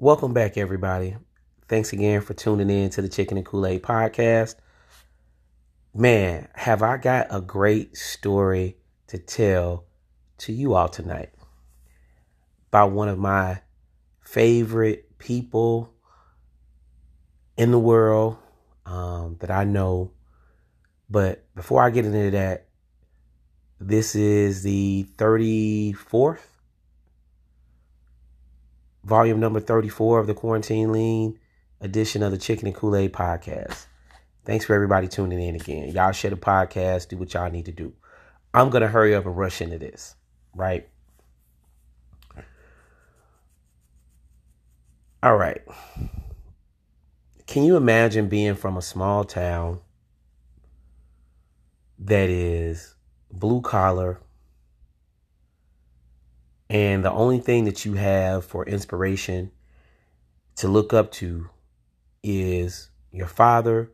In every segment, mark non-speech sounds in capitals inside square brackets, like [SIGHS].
Welcome back, everybody. Thanks again for tuning in to the Chicken and Kool Aid podcast. Man, have I got a great story to tell to you all tonight about one of my favorite people in the world um, that I know. But before I get into that, this is the 34th volume number 34 of the Quarantine Lean edition of the Chicken and Kool Aid podcast. Thanks for everybody tuning in again. Y'all share the podcast, do what y'all need to do. I'm going to hurry up and rush into this, right? All right. Can you imagine being from a small town that is blue collar and the only thing that you have for inspiration to look up to is your father,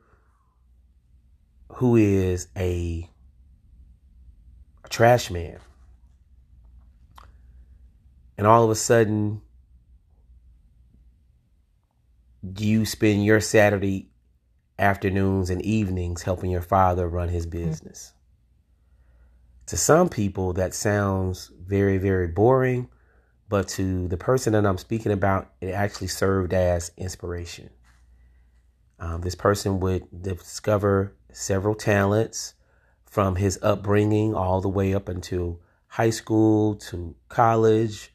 who is a, a trash man. And all of a sudden, you spend your Saturday afternoons and evenings helping your father run his mm-hmm. business. To some people, that sounds very, very boring, but to the person that I'm speaking about, it actually served as inspiration. Um, this person would discover several talents from his upbringing all the way up until high school to college,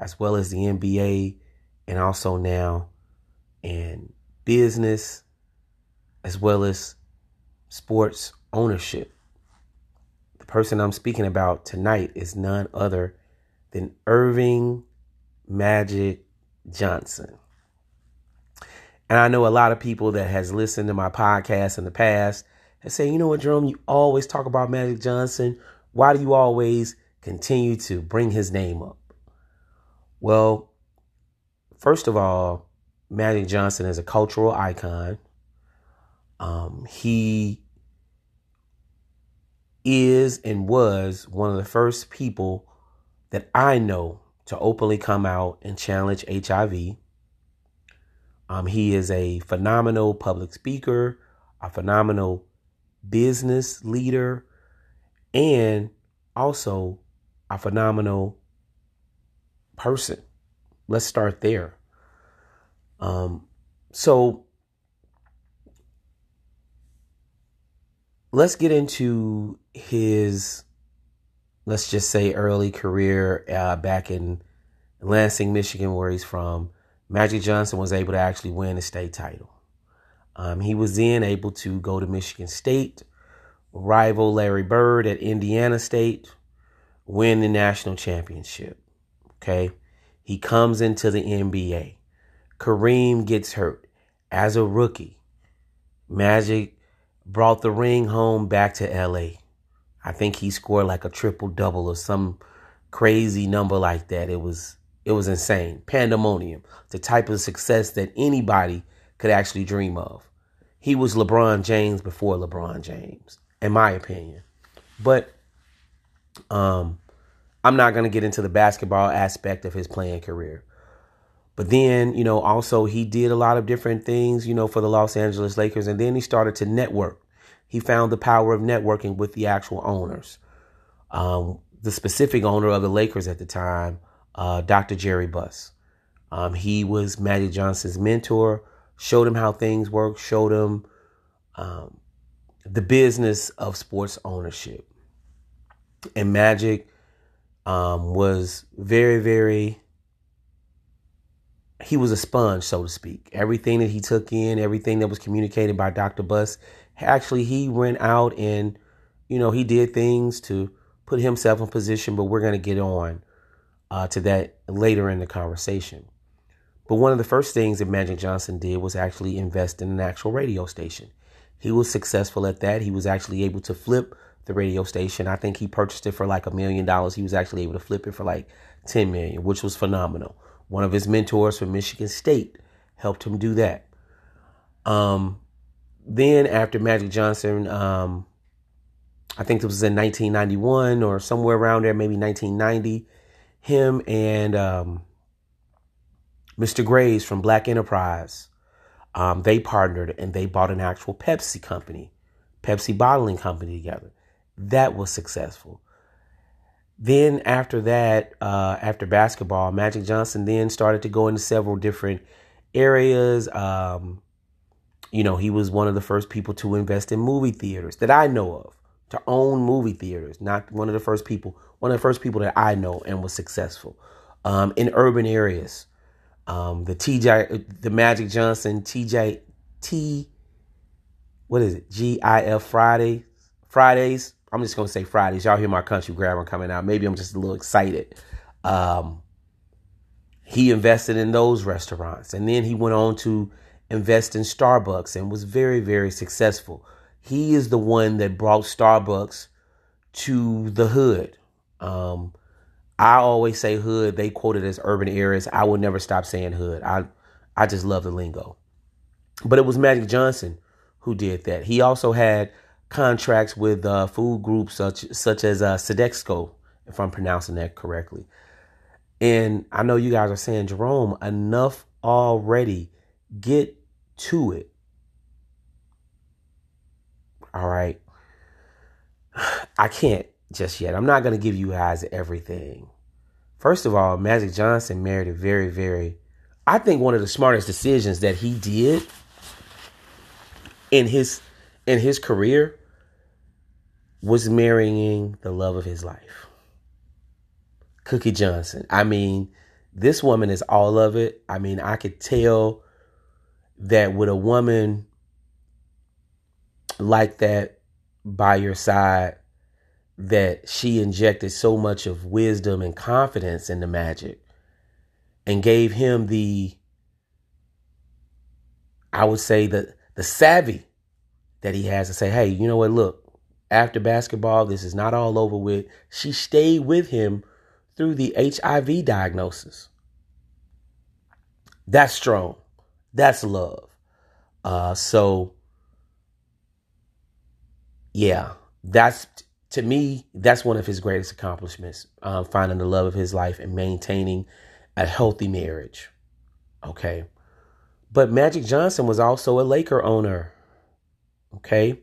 as well as the MBA, and also now in business, as well as sports ownership. Person I'm speaking about tonight is none other than Earvin Magic Johnson. And I know a lot of people that has listened to my podcast in the past and say, you know what, Jerome, you always talk about Magic Johnson. Why do you always continue to bring his name up? Well, first of all, Magic Johnson is a cultural icon. Um, he is and was one of the first people that I know to openly come out and challenge HIV. Um, he is a phenomenal public speaker, a phenomenal business leader, and also a phenomenal person. Let's start there. Um, so let's get into his, let's just say, early career uh, back in Lansing, Michigan, where he's from. Magic Johnson was able to actually win a state title. Um, he was then able to go to Michigan State, rival Larry Bird at Indiana State, win the national championship. Okay. He comes into the NBA. Kareem gets hurt as a rookie. Magic brought the ring home back to LA. I think he scored like a triple double or some crazy number like that. It was it was insane. Pandemonium. The type of success that anybody could actually dream of. He was LeBron James before LeBron James, in my opinion. But um I'm not going to get into the basketball aspect of his playing career. But then, you know, also he did a lot of different things, you know, for the Los Angeles Lakers. And then he started to network. He found the power of networking with the actual owners. Um, the specific owner of the Lakers at the time, uh, Dr. Jerry Buss. Um, he was Magic Johnson's mentor, showed him how things work, showed him um, the business of sports ownership. And Magic um, was very, very he was a sponge, so to speak. Everything that he took in, everything that was communicated by Dr. Buss, actually he went out and, you know, he did things to put himself in position, but we're going to get on uh, to that later in the conversation. But one of the first things that Magic Johnson did was actually invest in an actual radio station. He was successful at that. He was actually able to flip the radio station. I think he purchased it for like a million dollars. He was actually able to flip it for like 10 million, which was phenomenal. One of his mentors from Michigan State helped him do that. Um, then after Magic Johnson, um, I think this was in 1991 or somewhere around there, maybe 1990, him and um, Mr. Graves from Black Enterprise, um, they partnered and they bought an actual Pepsi company, Pepsi bottling company together. That was successful. Then after that, uh, after basketball, Magic Johnson then started to go into several different areas. Um, you know, he was one of the first people to invest in movie theaters that I know of, to own movie theaters. Not one of the first people, one of the first people that I know and was successful um, in urban areas. Um, the TJ, the Magic Johnson TJ T, what is it? G I F Friday Fridays I'm just gonna say Fridays. Y'all hear my country grammar coming out. Maybe I'm just a little excited. Um, he invested in those restaurants, and then he went on to invest in Starbucks and was very, very successful. He is the one that brought Starbucks to the hood. Um, I always say hood. They quote it as urban areas. I will never stop saying hood. I I just love the lingo. But it was Magic Johnson who did that. He also had contracts with uh, food groups such such as uh, if I'm pronouncing that correctly. And I know you guys are saying, Jerome, enough already. Get to it. All right. [SIGHS] I can't just yet. I'm not going to give you guys everything. First of all, Magic Johnson married a very, very, I think one of the smartest decisions that he did in his in his career was marrying the love of his life. Cookie Johnson. I mean, this woman is all of it. I mean, I could tell that with a woman like that by your side, that she injected so much of wisdom and confidence into Magic and gave him the, I would say, the, the savvy that he has to say, hey, you know what, look, after basketball. This is not all over with. She stayed with him through the HIV diagnosis. That's strong. That's love. Uh, so, yeah, that's to me, that's one of his greatest accomplishments uh, finding the love of his life and maintaining a healthy marriage. Okay. But Magic Johnson was also a Laker owner. Okay.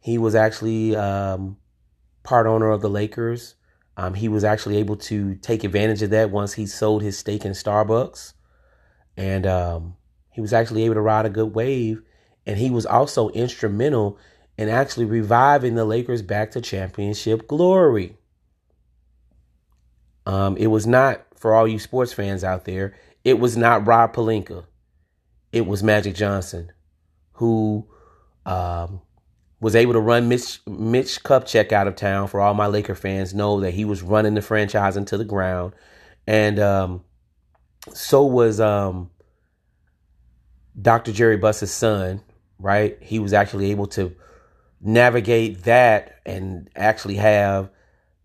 He was actually um, part owner of the Lakers. Um, he was actually able to take advantage of that once he sold his stake in Starbucks. And um, he was actually able to ride a good wave. And he was also instrumental in actually reviving the Lakers back to championship glory. Um, it was not, for all you sports fans out there, it was not Rob Pelinka. It was Magic Johnson who um, was able to run Mitch Mitch Kupchak out of town. For all my Laker fans, know that he was running the franchise into the ground, and um, so was um, Dr. Jerry Buss's son. Right, he was actually able to navigate that and actually have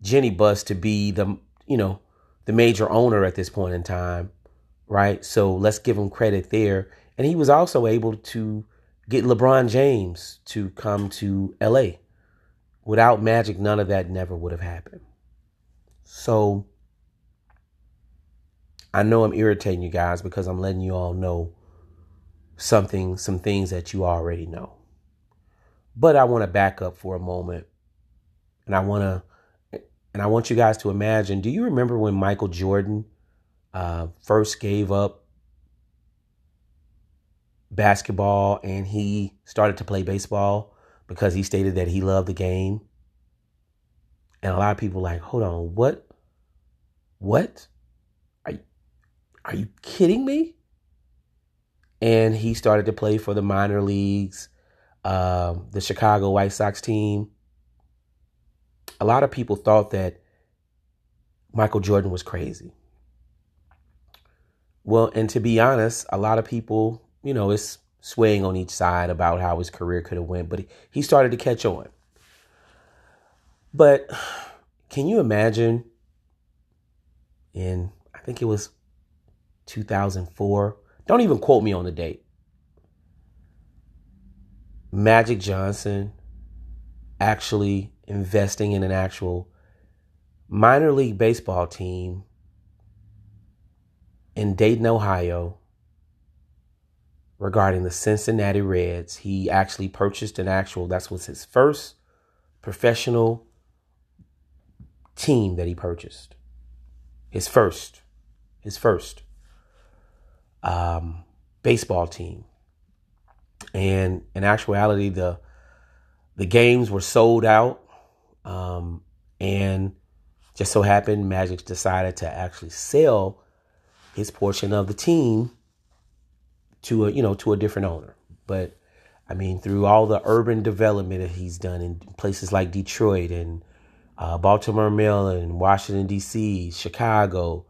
Jeanie Buss to be the you know the major owner at this point in time. Right, so let's give him credit there. And he was also able to get LeBron James to come to LA. Without Magic, none of that never would have happened. So I know I'm irritating you guys because I'm letting you all know something, some things that you already know. But I want to back up for a moment and I want to and I want you guys to imagine, do you remember when Michael Jordan uh, first gave up basketball and he started to play baseball because he stated that he loved the game. And a lot of people like, hold on, what? What? Are you, are you kidding me? And he started to play for the minor leagues, uh, the Chicago White Sox team. A lot of people thought that Michael Jordan was crazy. Well, and to be honest, a lot of people you know, it's swaying on each side about how his career could have went, but he started to catch on. But can you imagine in I think it was 2004. Don't even quote me on the date. Magic Johnson actually investing in an actual minor league baseball team in Dayton, Ohio, regarding the Cincinnati Reds. He actually purchased an actual, that was his first professional team that he purchased. His first, his first um, baseball team. And in actuality, the the games were sold out. Um, and just so happened, Magic decided to actually sell his portion of the team to a you know to a different owner. But I mean, through all the urban development that he's done in places like Detroit and uh, Baltimore, Maryland, Washington D.C., Chicago,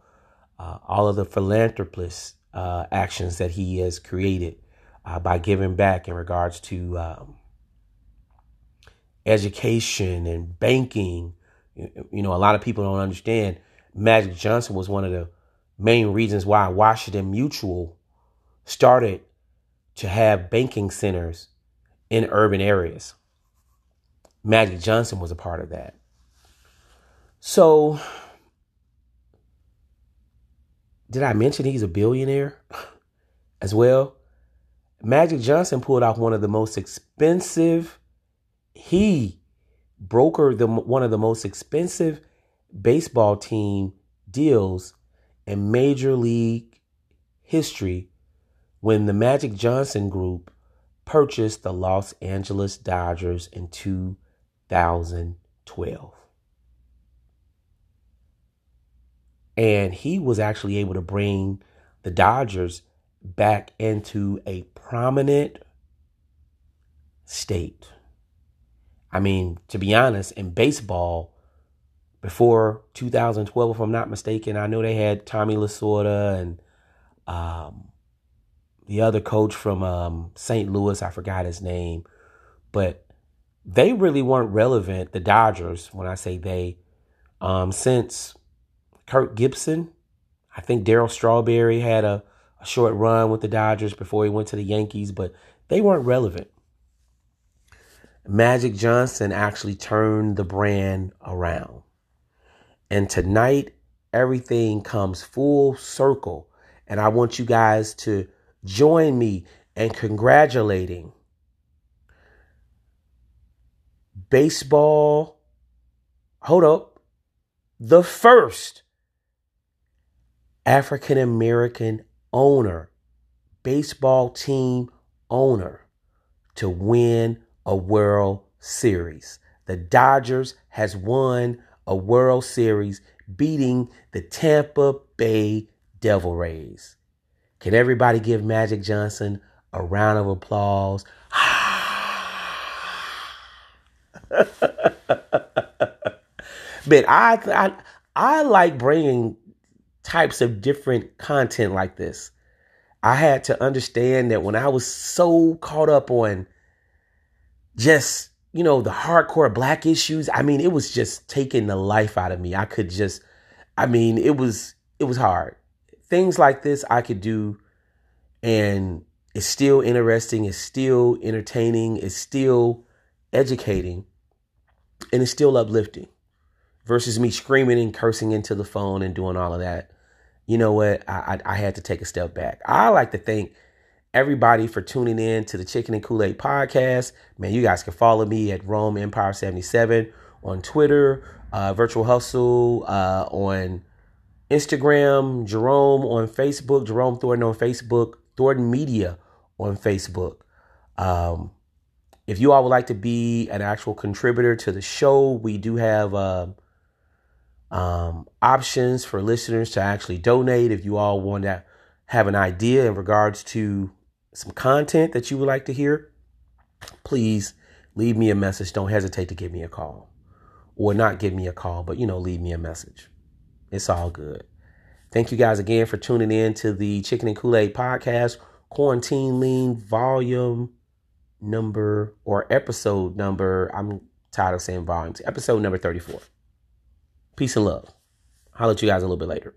uh, all of the philanthropist uh, actions that he has created uh, by giving back in regards to um, education and banking. You know, a lot of people don't understand. Magic Johnson was one of the main reasons why Washington Mutual started to have banking centers in urban areas. Magic Johnson was a part of that. So, did I mention he's a billionaire [LAUGHS] as well? Magic Johnson pulled off one of the most expensive, he brokered the, one of the most expensive baseball team deals in Major League history when the Magic Johnson Group purchased the Los Angeles Dodgers in 2012. And he was actually able to bring the Dodgers back into a prominent state. I mean, to be honest, in baseball, before 2012, if I'm not mistaken, I know they had Tommy Lasorda and um, the other coach from um, St. Louis, I forgot his name, but they really weren't relevant. The Dodgers, when I say they, um, since Kirk Gibson, I think Darryl Strawberry had a, a short run with the Dodgers before he went to the Yankees, but they weren't relevant. Magic Johnson actually turned the brand around. And tonight, everything comes full circle. And I want you guys to join me in congratulating baseball. Hold up. The first African American owner, baseball team owner to win a World Series. The Dodgers has won a World Series beating the Tampa Bay Devil Rays. Can everybody give Magic Johnson a round of applause? [SIGHS] but I, I I like bringing types of different content like this. I had to understand that when I was so caught up on just, you know, the hardcore black issues, I mean, it was just taking the life out of me. I could just I mean, it was it was hard things like this I could do and it's still interesting, it's still entertaining, it's still educating, and it's still uplifting versus me screaming and cursing into the phone and doing all of that. You know what? I, I, I had to take a step back. I like to thank everybody for tuning in to the Chicken and Kool Aid podcast. Man, you guys can follow me at Rome Empire 77 on Twitter, uh, Virtual Hustle uh, on Instagram, Jerome on Facebook, Jerome Thornton on Facebook, Thornton Media on Facebook. Um, if you all would like to be an actual contributor to the show, we do have uh, um, options for listeners to actually donate. If you all want to have an idea in regards to some content that you would like to hear, please leave me a message. Don't hesitate to give me a call or not give me a call, but you know, leave me a message. It's all good. Thank you guys again for tuning in to the Chicken and Kool Aid podcast, Quarantine Lean Volume number or episode number. I'm tired of saying volumes. Episode number 34. Peace and love. I'll let you guys a little bit later.